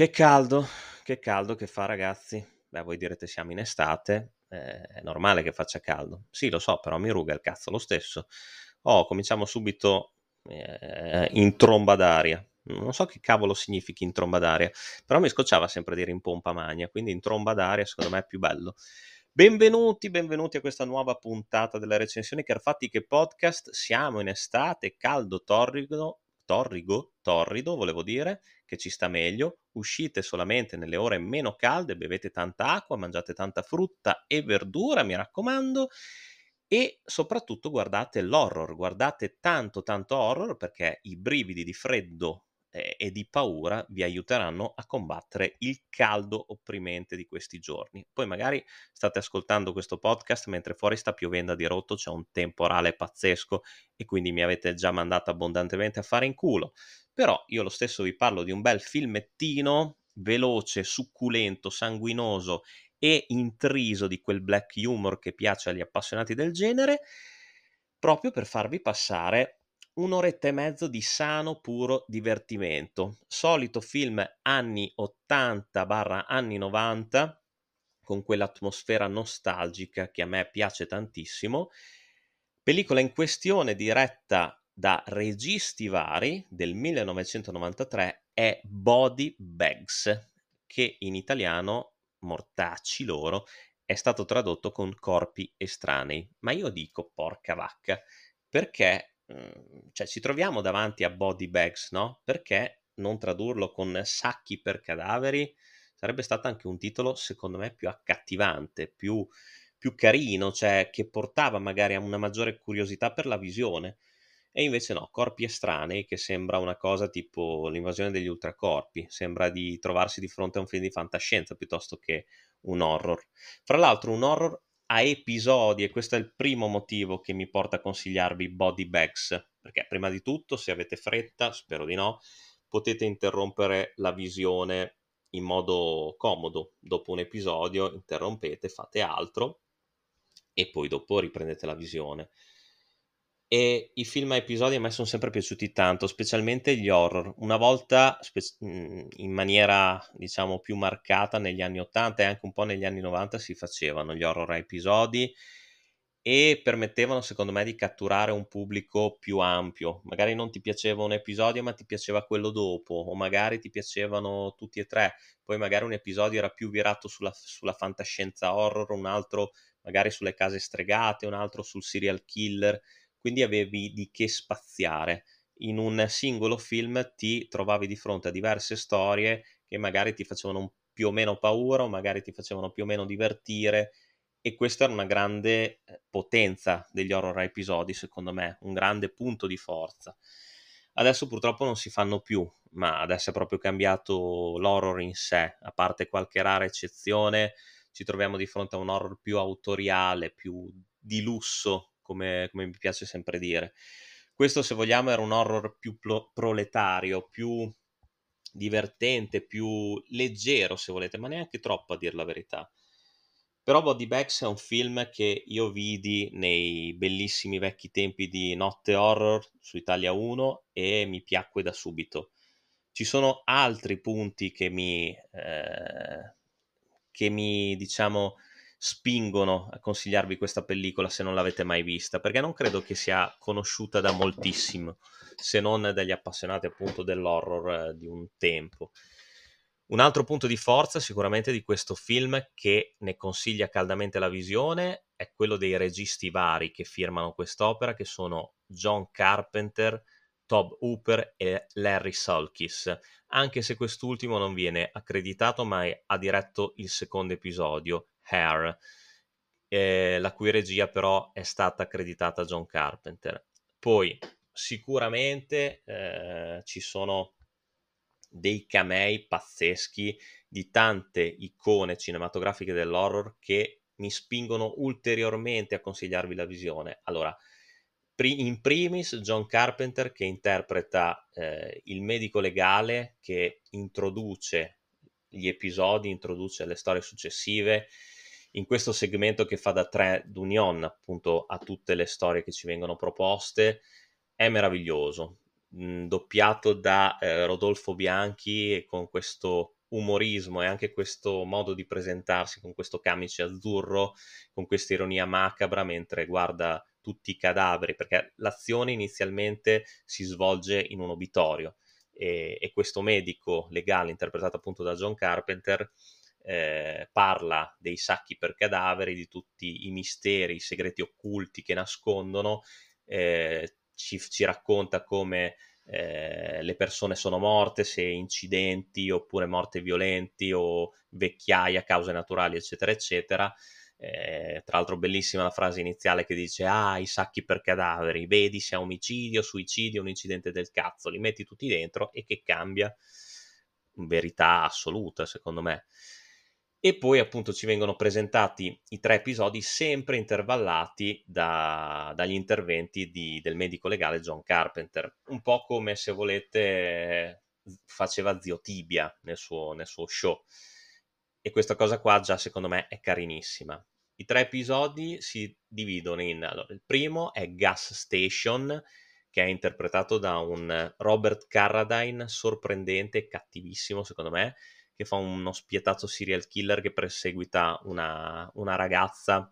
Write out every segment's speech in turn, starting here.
Che caldo, che caldo che fa ragazzi. Beh, voi direte siamo in estate, eh, è normale che faccia caldo. Sì, lo so, però mi ruga il cazzo lo stesso. Oh, cominciamo subito eh, in tromba d'aria. Non so che cavolo significhi in tromba d'aria, però mi scocciava sempre dire in pompa magna, quindi in tromba d'aria secondo me è più bello. Benvenuti, benvenuti a questa nuova puntata della recensione Carfatiche Podcast. Siamo in estate, caldo, torrido, torrigo, torrido, volevo dire, che ci sta meglio. Uscite solamente nelle ore meno calde, bevete tanta acqua, mangiate tanta frutta e verdura, mi raccomando. E soprattutto guardate l'horror, guardate tanto tanto horror perché i brividi di freddo e di paura vi aiuteranno a combattere il caldo opprimente di questi giorni. Poi magari state ascoltando questo podcast mentre fuori sta piovendo a dirotto, c'è un temporale pazzesco e quindi mi avete già mandato abbondantemente a fare in culo. Però io lo stesso vi parlo di un bel filmettino veloce, succulento, sanguinoso e intriso di quel black humor che piace agli appassionati del genere, proprio per farvi passare un'oretta e mezzo di sano, puro divertimento. Solito film anni 80 barra anni 90, con quell'atmosfera nostalgica che a me piace tantissimo. Pellicola in questione diretta da registi vari del 1993 è Body Bags, che in italiano, mortacci loro, è stato tradotto con corpi estranei. Ma io dico porca vacca, perché cioè ci troviamo davanti a body bags, no? Perché non tradurlo con sacchi per cadaveri? Sarebbe stato anche un titolo, secondo me, più accattivante, più, più carino, cioè che portava magari a una maggiore curiosità per la visione. E invece no, corpi estranei, che sembra una cosa tipo l'invasione degli ultracorpi, sembra di trovarsi di fronte a un film di fantascienza piuttosto che un horror. Fra l'altro un horror a episodi e questo è il primo motivo che mi porta a consigliarvi Body Bags, perché prima di tutto se avete fretta, spero di no, potete interrompere la visione in modo comodo. Dopo un episodio interrompete, fate altro e poi dopo riprendete la visione. E i film a episodi a me sono sempre piaciuti tanto, specialmente gli horror. Una volta spe- mm, in maniera, diciamo, più marcata negli anni 80 e anche un po' negli anni 90 si facevano gli horror a episodi e permettevano, secondo me, di catturare un pubblico più ampio. Magari non ti piaceva un episodio, ma ti piaceva quello dopo, o magari ti piacevano tutti e tre. Poi magari un episodio era più virato sulla, sulla fantascienza horror, un altro magari sulle case stregate, un altro sul serial killer quindi avevi di che spaziare. In un singolo film ti trovavi di fronte a diverse storie che magari ti facevano più o meno paura o magari ti facevano più o meno divertire e questa era una grande eh, potenza degli horror episodi, secondo me, un grande punto di forza. Adesso purtroppo non si fanno più, ma adesso è proprio cambiato l'horror in sé, a parte qualche rara eccezione, ci troviamo di fronte a un horror più autoriale, più di lusso, come, come mi piace sempre dire. Questo, se vogliamo, era un horror più plo- proletario, più divertente, più leggero, se volete, ma neanche troppo a dir la verità. Però Body Bags è un film che io vidi nei bellissimi vecchi tempi di Notte Horror su Italia 1 e mi piacque da subito. Ci sono altri punti che mi, eh, che mi diciamo, spingono a consigliarvi questa pellicola se non l'avete mai vista, perché non credo che sia conosciuta da moltissimo, se non dagli appassionati appunto dell'horror eh, di un tempo. Un altro punto di forza sicuramente di questo film che ne consiglia caldamente la visione è quello dei registi vari che firmano quest'opera, che sono John Carpenter, Tob Hooper e Larry Sulkis, anche se quest'ultimo non viene accreditato ma ha diretto il secondo episodio Hair, eh, la cui regia però è stata accreditata a John Carpenter. Poi sicuramente eh, ci sono dei camei pazzeschi di tante icone cinematografiche dell'horror che mi spingono ulteriormente a consigliarvi la visione. Allora, in primis John Carpenter che interpreta eh, il medico legale che introduce gli episodi, introduce le storie successive, in questo segmento che fa da tre d'union appunto a tutte le storie che ci vengono proposte è meraviglioso. Mh, doppiato da eh, Rodolfo Bianchi con questo umorismo e anche questo modo di presentarsi con questo camice azzurro, con questa ironia macabra mentre guarda tutti i cadaveri, perché l'azione inizialmente si svolge in un obitorio e, e questo medico legale interpretato appunto da John Carpenter eh, parla dei sacchi per cadaveri, di tutti i misteri, i segreti occulti che nascondono, eh, ci, ci, racconta come eh, le persone sono morte, se incidenti oppure morte violenti o vecchiaia, cause naturali, eccetera, eccetera. Eh, tra l'altro bellissima la frase iniziale che dice ah i sacchi per cadaveri, vedi se è omicidio, suicidio, un incidente del cazzo, li metti tutti dentro e che cambia? Verità assoluta secondo me. E poi appunto ci vengono presentati i tre episodi sempre intervallati da, dagli interventi di, del medico legale John Carpenter, un po' come se volete faceva Zio Tibia nel suo, nel suo show. E questa cosa qua già secondo me è carinissima. I tre episodi si dividono in... Allora, il primo è Gas Station, che è interpretato da un Robert Carradine sorprendente e cattivissimo secondo me, che fa uno spietato serial killer che perseguita una, una ragazza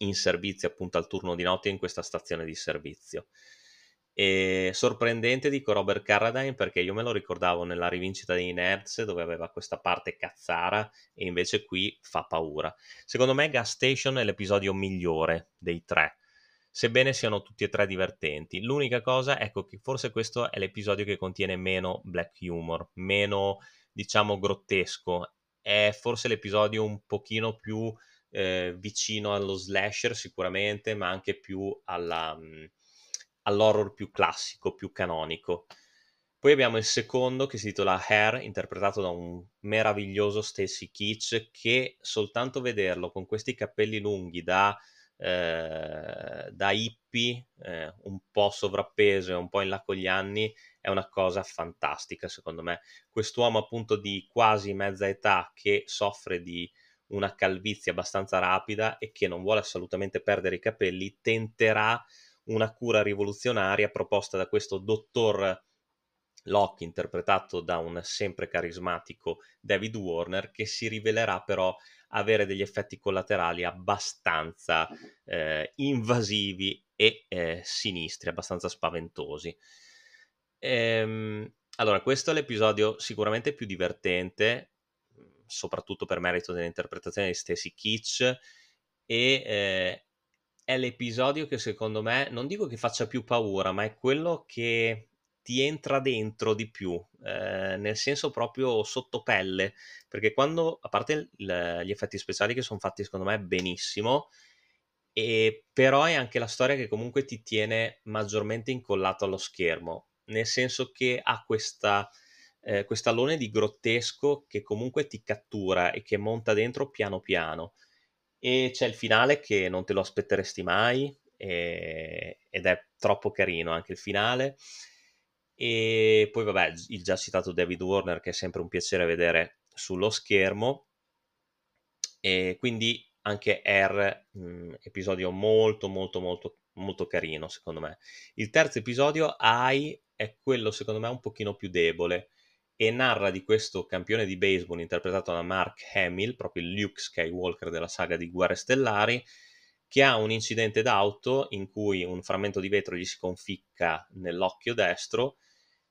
in servizio appunto al turno di notte in questa stazione di servizio. E sorprendente dico Robert Carradine perché io me lo ricordavo nella rivincita dei Nerds dove aveva questa parte cazzara e invece qui fa paura. Secondo me Gas Station è l'episodio migliore dei tre, sebbene siano tutti e tre divertenti. L'unica cosa, ecco che forse questo è l'episodio che contiene meno black humor, meno diciamo grottesco. È forse l'episodio un pochino più eh, vicino allo slasher sicuramente, ma anche più alla, mh, mm, all'horror più classico, più canonico. Poi abbiamo il secondo che si intitola Hair, interpretato da un meraviglioso Stacy Keach che soltanto vederlo con questi capelli lunghi da, eh, da hippie, eh, un po' sovrappeso e un po' in là con gli anni, è una cosa fantastica secondo me. Quest'uomo appunto di quasi mezza età che soffre di una calvizie abbastanza rapida e che non vuole assolutamente perdere i capelli, tenterà una cura rivoluzionaria proposta da questo dottor Locke, interpretato da un sempre carismatico David Warner, che si rivelerà però avere degli effetti collaterali abbastanza eh, invasivi e eh, sinistri, abbastanza spaventosi. Ehm, allora, questo è l'episodio sicuramente più divertente, soprattutto per merito dell'interpretazione di Stacy Kitsch, e eh, è l'episodio che secondo me, non dico che faccia più paura, ma è quello che ti entra dentro di più, eh, nel senso proprio sotto pelle, perché quando, a parte il, gli effetti speciali che sono fatti secondo me benissimo, e però è anche la storia che comunque ti tiene maggiormente incollato allo schermo nel senso che ha questa, eh, quest'alone di grottesco che comunque ti cattura e che monta dentro piano piano. E c'è il finale che non te lo aspetteresti mai e, ed è troppo carino anche il finale. E poi vabbè, il già citato David Warner che è sempre un piacere vedere sullo schermo. E quindi anche R, mh, episodio molto molto molto molto carino secondo me. Il terzo episodio, AI, è quello secondo me un pochino più debole e narra di questo campione di baseball interpretato da Mark Hamill, proprio il Luke Skywalker della saga di Guerre Stellari, che ha un incidente d'auto in cui un frammento di vetro gli si conficca nell'occhio destro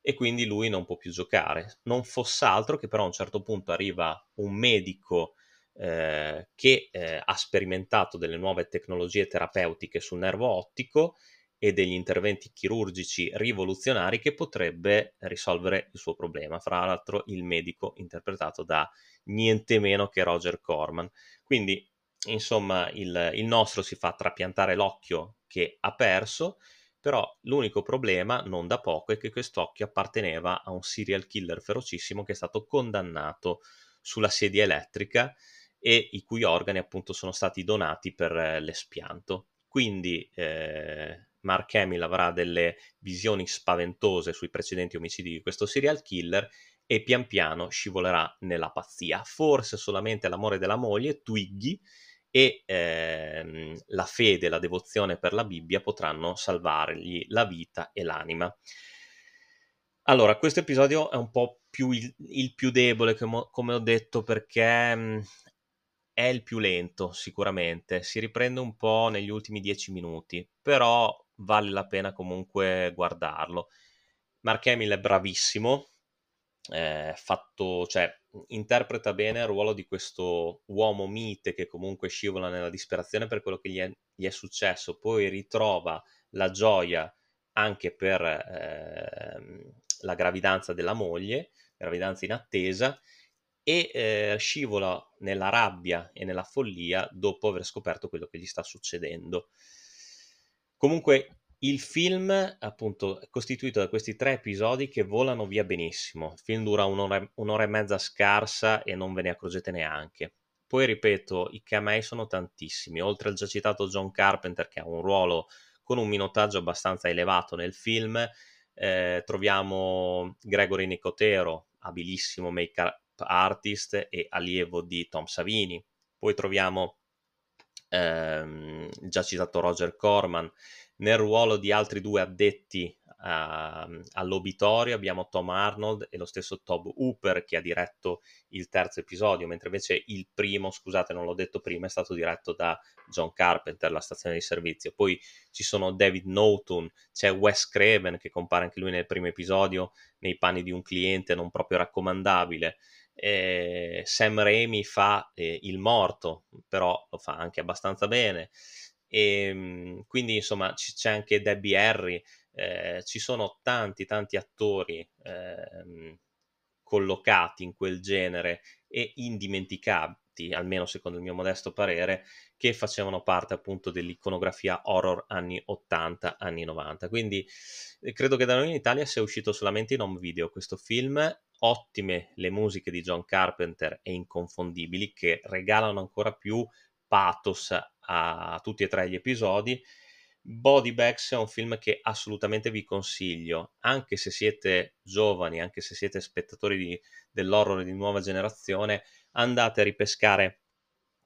e quindi lui non può più giocare. Non fosse altro che però a un certo punto arriva un medico eh, che eh, ha sperimentato delle nuove tecnologie terapeutiche sul nervo ottico e degli interventi chirurgici rivoluzionari che potrebbe risolvere il suo problema. Fra l'altro il medico interpretato da niente meno che Roger Corman. Quindi, insomma, il, il nostro si fa trapiantare l'occhio che ha perso, però l'unico problema, non da poco, è che quest'occhio apparteneva a un serial killer ferocissimo che è stato condannato sulla sedia elettrica e i cui organi appunto sono stati donati per eh, l'espianto. Quindi eh, Mark Hamill avrà delle visioni spaventose sui precedenti omicidi di questo serial killer e pian piano scivolerà nella pazzia. Forse solamente l'amore della moglie, Twiggy, e ehm, la fede, la devozione per la Bibbia potranno salvargli la vita e l'anima. Allora, questo episodio è un po' più il, il più debole, come, come ho detto, perché mh, mm, è il più lento sicuramente, si riprende un po' negli ultimi dieci minuti, però vale la pena comunque guardarlo. Mark Hamill è bravissimo, eh, fatto, cioè, interpreta bene il ruolo di questo uomo mite che comunque scivola nella disperazione per quello che gli è, gli è successo, poi ritrova la gioia anche per eh, la gravidanza della moglie, gravidanza in attesa, e eh, scivola nella rabbia e nella follia dopo aver scoperto quello che gli sta succedendo. Comunque il film, appunto, è costituito da questi tre episodi che volano via benissimo. Il film dura un'ora, un'ora e mezza scarsa e non ve ne accorgete neanche. Poi ripeto, i camei sono tantissimi, oltre al già citato John Carpenter che ha un ruolo con un minutaggio abbastanza elevato nel film, eh, troviamo Gregory Nicotero, abilissimo make artist e allievo di Tom Savini. Poi troviamo ehm, già citato Roger Corman. Nel ruolo di altri due addetti uh, all'obitorio abbiamo Tom Arnold e lo stesso Tob Hooper che ha diretto il terzo episodio, mentre invece il primo, scusate non l'ho detto prima, è stato diretto da John Carpenter, la stazione di servizio. Poi ci sono David Norton, c'è Wes Craven che compare anche lui nel primo episodio nei panni di un cliente non proprio raccomandabile eh, Sam Raimi fa eh, il morto, però lo fa anche abbastanza bene. E, ehm, quindi insomma c- c'è anche Debbie Harry, eh, ci sono tanti tanti attori ehm, collocati in quel genere e indimenticabili, almeno secondo il mio modesto parere, che facevano parte appunto dell'iconografia horror anni 80, anni 90. Quindi eh, credo che da noi in Italia sia uscito solamente in home video questo film ottime le musiche di John Carpenter e inconfondibili che regalano ancora più pathos a tutti e tre gli episodi. Body Bags è un film che assolutamente vi consiglio, anche se siete giovani, anche se siete spettatori di, dell'horror di nuova generazione, andate a ripescare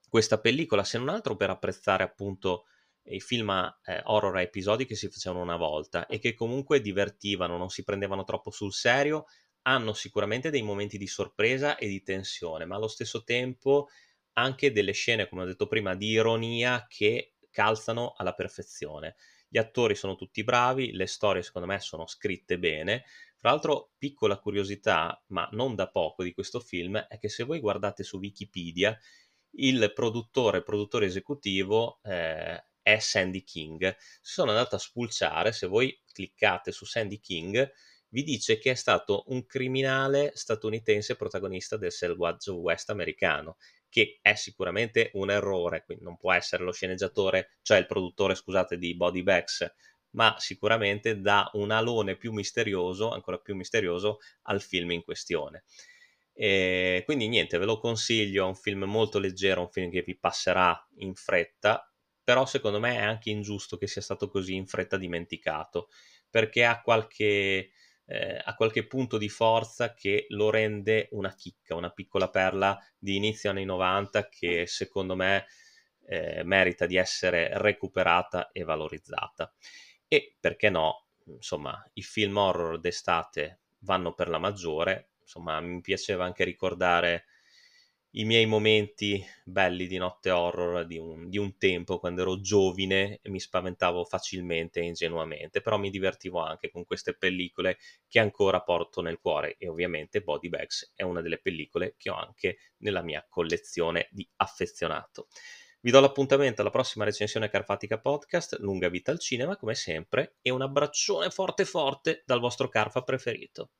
questa pellicola, se non altro per apprezzare appunto i film eh, horror a episodi che si facevano una volta e che comunque divertivano, non si prendevano troppo sul serio hanno sicuramente dei momenti di sorpresa e di tensione, ma allo stesso tempo anche delle scene, come ho detto prima, di ironia che calzano alla perfezione. Gli attori sono tutti bravi, le storie secondo me sono scritte bene. Tra l'altro, piccola curiosità, ma non da poco di questo film, è che se voi guardate su Wikipedia, il produttore, produttore esecutivo eh, è Sandy King. Sono andato a spulciare, se voi cliccate su Sandy King, vi dice che è stato un criminale statunitense protagonista del selvaggio west americano, che è sicuramente un errore, quindi non può essere lo sceneggiatore, cioè il produttore, scusate, di Body Bags, ma sicuramente dà un alone più misterioso, ancora più misterioso, al film in questione. E quindi niente, ve lo consiglio, è un film molto leggero, un film che vi passerà in fretta, però secondo me è anche ingiusto che sia stato così in fretta dimenticato, perché ha qualche eh, ha qualche punto di forza che lo rende una chicca, una piccola perla di inizio anni 90 che secondo me eh, merita di essere recuperata e valorizzata. E perché no, insomma, i film horror d'estate vanno per la maggiore, insomma, mi piaceva anche ricordare i miei momenti belli di notte horror di un, di un, tempo quando ero giovine e mi spaventavo facilmente e ingenuamente, però mi divertivo anche con queste pellicole che ancora porto nel cuore e ovviamente Body Bags è una delle pellicole che ho anche nella mia collezione di affezionato. Vi do l'appuntamento alla prossima recensione Carfatica Podcast, lunga vita al cinema come sempre e un abbraccione forte forte dal vostro Carfa preferito.